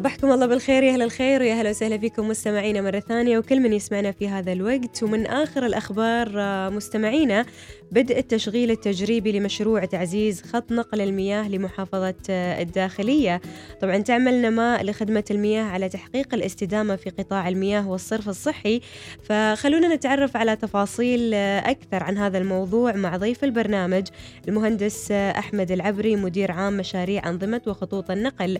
صبحكم الله بالخير يا أهل الخير ويا أهلا وسهلا فيكم مستمعينا مرة ثانية وكل من يسمعنا في هذا الوقت. ومن آخر الأخبار آه، مستمعينا بدء التشغيل التجريبي لمشروع تعزيز خط نقل المياه لمحافظة آه، الداخلية. طبعا تعمل نماء لخدمة المياه على تحقيق الاستدامة في قطاع المياه والصرف الصحي. فخلونا نتعرف على تفاصيل آه، أكثر عن هذا الموضوع مع ضيف البرنامج المهندس أحمد العبري مدير عام مشاريع أنظمة وخطوط النقل.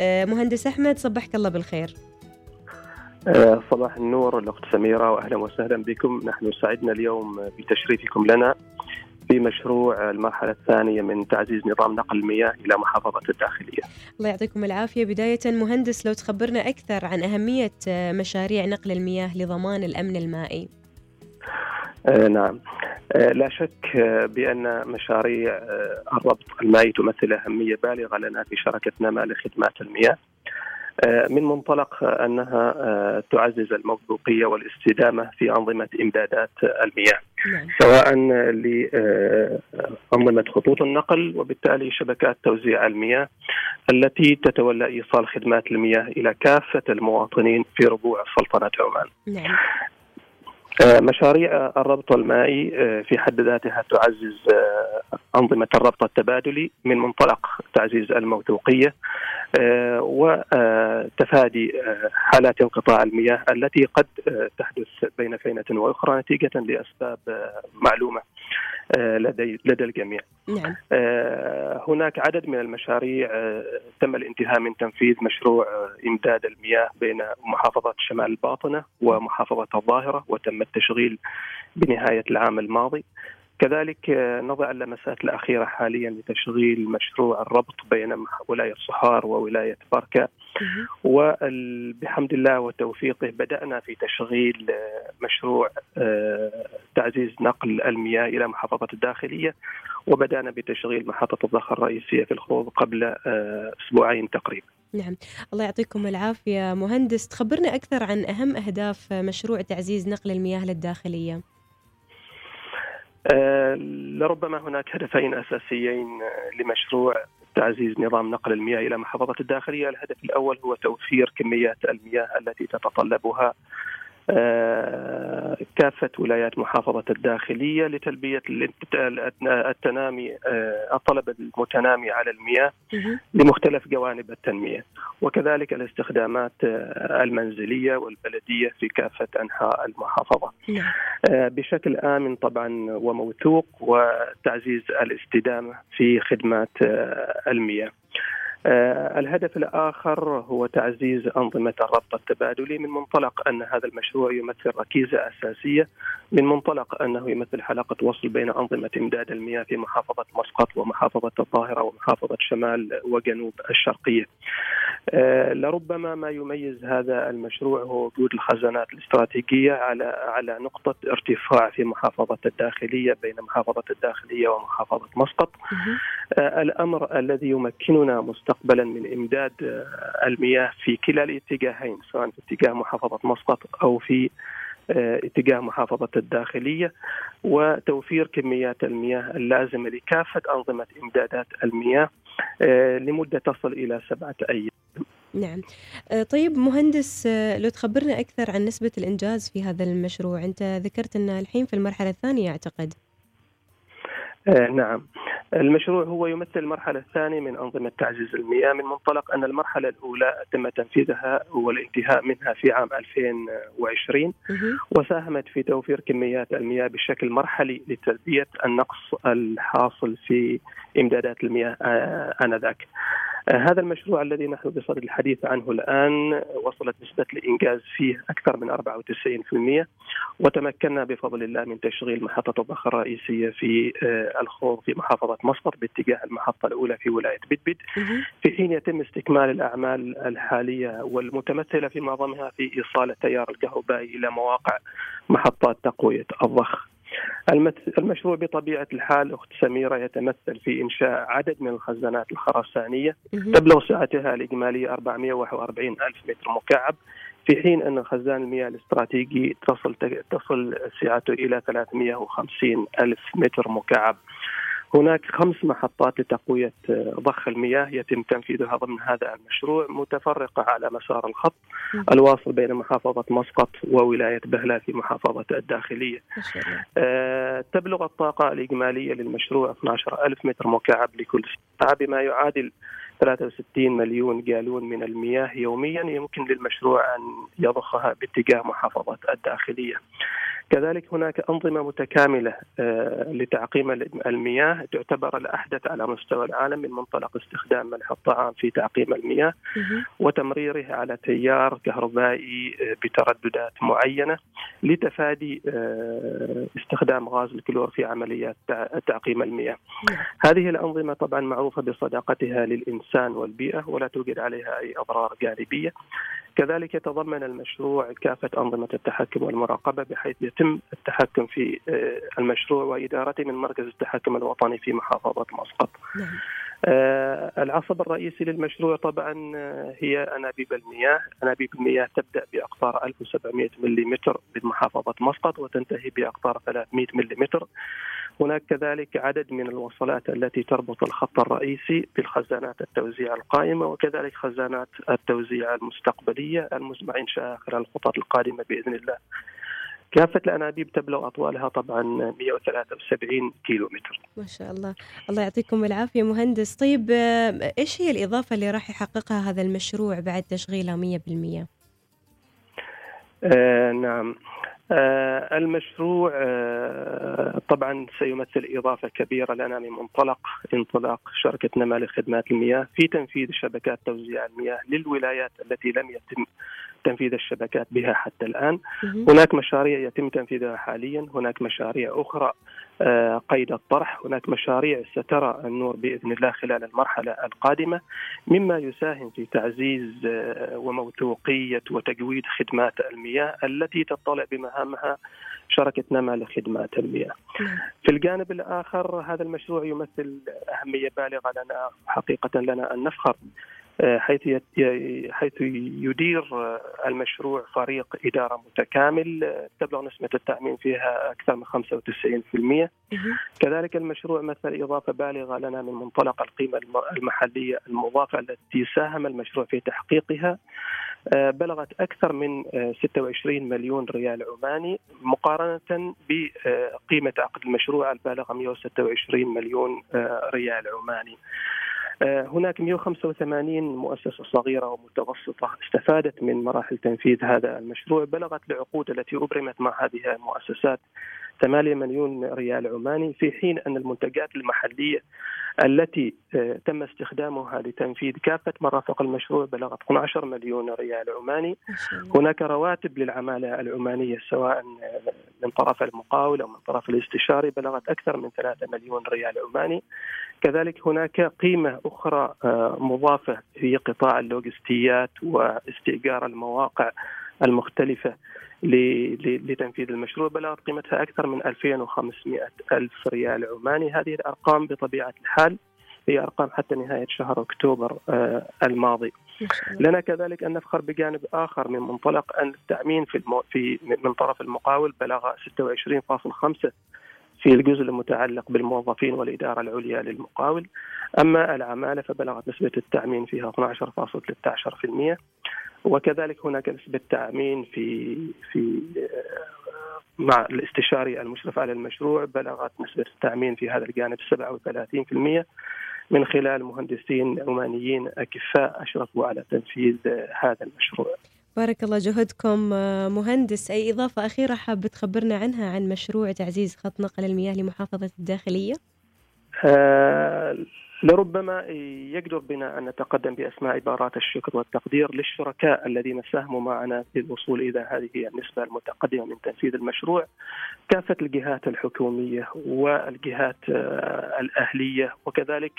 مهندس أحمد صبحك الله بالخير. آه، صباح النور الأخت سميرة وأهلا وسهلا بكم. نحن سعدنا اليوم بتشريفكم لنا في مشروع المرحلة الثانية من تعزيز نظام نقل المياه إلى محافظة الداخلية. الله يعطيكم العافية. بداية مهندس لو تخبرنا أكثر عن أهمية مشاريع نقل المياه لضمان الأمن المائي. آه نعم. آه لا شك آه بأن مشاريع آه الربط المائي تمثل أهمية بالغة لنا في شركة نما لخدمات المياه آه، من منطلق أنها آه، تعزز الموثوقيه والاستدامة في أنظمة إمدادات المياه نعم. سواء لانظمه خطوط النقل وبالتالي شبكات توزيع المياه التي تتولى إيصال خدمات المياه إلى كافة المواطنين في ربوع سلطنة عمان. آه، مشاريع الربط المائي آه، في حد ذاتها تعزز آه، أنظمة الربط التبادلي من منطلق تعزيز الموثوقية وتفادي حالات انقطاع المياه التي قد تحدث بين فينة وأخرى نتيجة لأسباب معلومة. لدي لدى الجميع. نعم. هناك عدد من المشاريع تم الانتهاء من تنفيذ مشروع إمداد المياه بين محافظة شمال الباطنة ومحافظة الظاهرة وتم التشغيل بنهاية العام الماضي. كذلك نضع اللمسات الأخيرة حاليا لتشغيل مشروع الربط بين ولاية صحار وولاية باركا وبحمد الله وتوفيقه بدأنا في تشغيل مشروع آه، تعزيز نقل المياه إلى محافظة الداخلية وبدأنا بتشغيل محطة الضخ الرئيسية في الخوض قبل آه، أسبوعين تقريبا. نعم. الله يعطيكم العافية مهندس. تخبرنا أكثر عن أهم أهداف مشروع تعزيز نقل المياه للداخلية. آه لربما هناك هدفين أساسيين لمشروع تعزيز نظام نقل المياه إلى محافظة الداخلية، الهدف الأول هو توفير كميات المياه التي تتطلبها. كافة ولايات محافظة الداخلية لتلبية التنامي آه، الطلب المتنامي على المياه لمختلف جوانب التنمية. وكذلك الاستخدامات آه، المنزلية والبلدية في كافة أنحاء المحافظة. نعم. بشكل آمن طبعا وموثوق وتعزيز الاستدامة في خدمات المياه. آه، الهدف الآخر هو تعزيز أنظمة الربط التبادلي. من منطلق أن هذا المشروع يمثل ركيزة أساسية من منطلق أنه يمثل حلقة وصل بين أنظمة إمداد المياه في محافظة مسقط ومحافظة الظاهرة ومحافظة شمال وجنوب الشرقية. آه، لربما ما يميز هذا المشروع هو وجود الخزانات الاستراتيجية على على نقطة ارتفاع في محافظة الداخلية بين محافظة الداخلية ومحافظة مسقط. آه، الأمر الذي يمكننا مستقبلا من إمداد آه، المياه في كلا الاتجاهين سواء في اتجاه محافظة مسقط أو في اتجاه محافظة الداخلية وتوفير كميات المياه اللازمة لكافة أنظمة إمدادات المياه لمدة تصل إلى سبعة أيام. نعم. آه، طيب مهندس آه، لو تخبرنا أكثر عن نسبة الإنجاز في هذا المشروع أنت ذكرت أن الحين في المرحلة الثانية أعتقد. آه نعم المشروع هو يمثل المرحلة الثانية من أنظمة تعزيز المياه من منطلق أن المرحلة الأولى تم تنفيذها والانتهاء منها في عام 2020 وساهمت في توفير كميات المياه بشكل مرحلي لتلبية النقص الحاصل في إمدادات المياه آه آنذاك. هذا المشروع الذي نحن بصدد الحديث عنه الآن وصلت نسبة الإنجاز فيه أكثر من 94% وتمكنا بفضل الله من تشغيل محطة الضخ الرئيسية في آه، الخوض في محافظة مسقط باتجاه المحطة الأولى في ولاية بدبد في حين يتم استكمال الأعمال الحالية والمتمثلة في معظمها في إيصال التيار الكهربائي إلى مواقع محطات تقوية الضخ. المشروع بطبيعة الحال أخت سميرة يتمثل في إنشاء عدد من الخزانات الخرسانية تبلغ سعتها الإجمالية 441 ألف متر مكعب في حين أن خزان المياه الاستراتيجي تصل تصل سعته إلى 350 ألف متر مكعب. هناك خمس محطات لتقوية ضخ المياه يتم تنفيذها ضمن هذا المشروع متفرقة على مسار الخط الواصل بين محافظة مسقط وولاية بهلا في محافظة الداخلية. آه تبلغ الطاقة الإجمالية للمشروع 12 ألف متر مكعب لكل ساعة بما يعادل 63 مليون جالون من المياه يوميا يمكن للمشروع أن يضخها باتجاه محافظة الداخلية. كذلك هناك أنظمة متكاملة آه، لتعقيم المياه. تعتبر الأحدث على مستوى العالم من منطلق استخدام ملح الطعام في تعقيم المياه وتمريره على تيار كهربائي آه، بترددات معينة لتفادي آه، استخدام غاز الكلور في عمليات تعقيم المياه. نعم. هذه الأنظمة طبعا معروفة بصداقتها للإنسان والبيئة ولا توجد عليها أي أضرار جانبية كذلك يتضمن المشروع كافة أنظمة التحكم والمراقبة بحيث يتم التحكم في آه، المشروع وإدارته من مركز التحكم الوطني في محافظة مسقط نعم. آه العصب الرئيسي للمشروع طبعا آه، هي أنابيب المياه، أنابيب المياه تبدأ بأقطار 1700 ملم بمحافظه مسقط وتنتهي بأقطار 300 ملم. هناك كذلك عدد من الوصلات التي تربط الخط الرئيسي بالخزانات التوزيع القائمة وكذلك خزانات التوزيع المستقبلية المزمع انشائها خلال الخطط القادمة بإذن الله. كافة الأنابيب تبلغ أطوالها طبعا 173 كيلو متر ما شاء الله الله يعطيكم العافية مهندس طيب إيش هي الإضافة اللي راح يحققها هذا المشروع بعد تشغيله 100%؟ آه نعم آه المشروع آه طبعا سيمثل إضافة كبيرة لنا من منطلق انطلاق شركة نما لخدمات المياه في تنفيذ شبكات توزيع المياه للولايات التي لم يتم تنفيذ الشبكات بها حتى الآن. هناك مشاريع يتم تنفيذها حاليا هناك مشاريع أخرى آه، قيد الطرح هناك مشاريع سترى النور بإذن الله خلال المرحلة القادمة مما يساهم في تعزيز آه، وموثوقية وتجويد خدمات المياه التي تطلع بمهامها شركة نما لخدمات المياه. في الجانب الآخر هذا المشروع يمثل أهمية بالغة لنا حقيقه لنا أن نفخر حيث حيث يدير المشروع فريق إدارة متكامل تبلغ نسبة التأمين فيها أكثر من 95%. كذلك المشروع مثل إضافة بالغة لنا من منطلق القيمة المحلية المضافة التي ساهم المشروع في تحقيقها بلغت أكثر من 26 مليون ريال عماني مقارنة بقيمه عقد المشروع البالغة 126 مليون ريال عماني. آه، هناك 185 مؤسسة صغيرة ومتوسطة استفادت من مراحل تنفيذ هذا المشروع بلغت العقود التي أبرمت مع هذه المؤسسات 8 مليون ريال عماني في حين أن المنتجات المحلية التي آه، تم استخدامها لتنفيذ كافة مرافق المشروع بلغت 12 مليون ريال عماني. هناك رواتب للعمالة العمانية سواء آه، من طرف المقاول أو من طرف الاستشاري بلغت أكثر من 3 مليون ريال عماني. كذلك هناك قيمة أخرى آه، مضافة في قطاع اللوجستيات واستئجار المواقع المختلفة لتنفيذ المشروع. بلغت قيمتها أكثر من 2500 ألف ريال عماني. هذه الأرقام بطبيعة الحال هي أرقام حتى نهاية شهر أكتوبر آه، الماضي. لنا كذلك أن نفخر بجانب آخر من منطلق أن التأمين في, المو... في من طرف المقاول بلغ 26.5 في الجزء المتعلق بالموظفين والإدارة العليا للمقاول. أما العمالة فبلغت نسبة التأمين فيها 12.13% وكذلك هناك نسبة تأمين في في مع الاستشاري المشرف على المشروع بلغت نسبة التأمين في هذا الجانب 37% من خلال مهندسين عمانيين أكفاء أشرفوا على تنفيذ هذا المشروع. بارك الله جهدكم آه، مهندس أي إضافة أخيرة حاب تخبرنا عنها عن مشروع تعزيز خط نقل المياه لمحافظة الداخلية؟ آه لربما يقدر بنا أن نتقدم بأسماء عبارات الشكر والتقدير للشركاء الذين ساهموا معنا في الوصول إلى هذه النسبة المتقدمة من تنفيذ المشروع كافة الجهات الحكومية والجهات آه، الأهلية وكذلك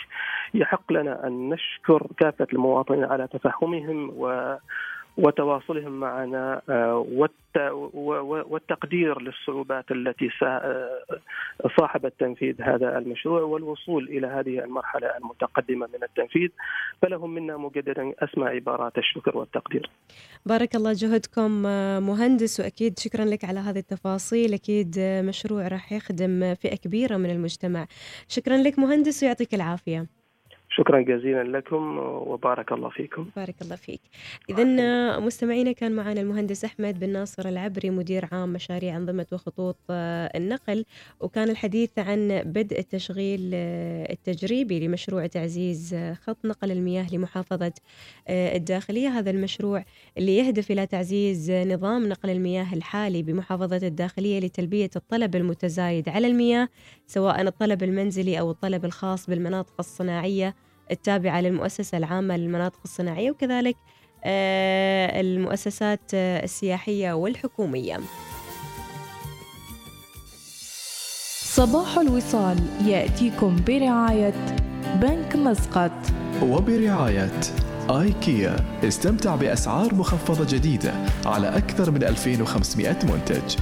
يحق لنا أن نشكر كافة المواطنين على تفهمهم و وتواصلهم معنا آه، والتقدير للصعوبات التي آه، صاحبت تنفيذ هذا المشروع والوصول إلى هذه المرحلة المتقدمة من التنفيذ فلهم منا مجددا اسمى عبارات الشكر والتقدير. بارك الله جهدكم آه، مهندس وأكيد شكرا لك على هذه التفاصيل أكيد مشروع راح يخدم فئة كبيرة من المجتمع. شكرا لك مهندس ويعطيك العافية. شكرا جزيلا لكم وبارك الله فيكم. بارك الله فيك. إذا مستمعينا كان معنا المهندس أحمد بن ناصر العبري مدير عام مشاريع أنظمة وخطوط آه، النقل وكان الحديث عن بدء التشغيل آه، التجريبي لمشروع تعزيز آه، خط نقل المياه لمحافظة الداخلية. هذا المشروع اللي يهدف إلى تعزيز نظام نقل المياه الحالي بمحافظة الداخلية لتلبية الطلب المتزايد على المياه سواء الطلب المنزلي أو الطلب الخاص بالمناطق الصناعية التابعة للمؤسسة العامة للمناطق الصناعية وكذلك آه، المؤسسات السياحية والحكومية. صباح الوصال يأتيكم برعاية بنك مسقط. وبرعاية آيكيا. استمتع بأسعار مخفضة جديدة على أكثر من 2500 منتج.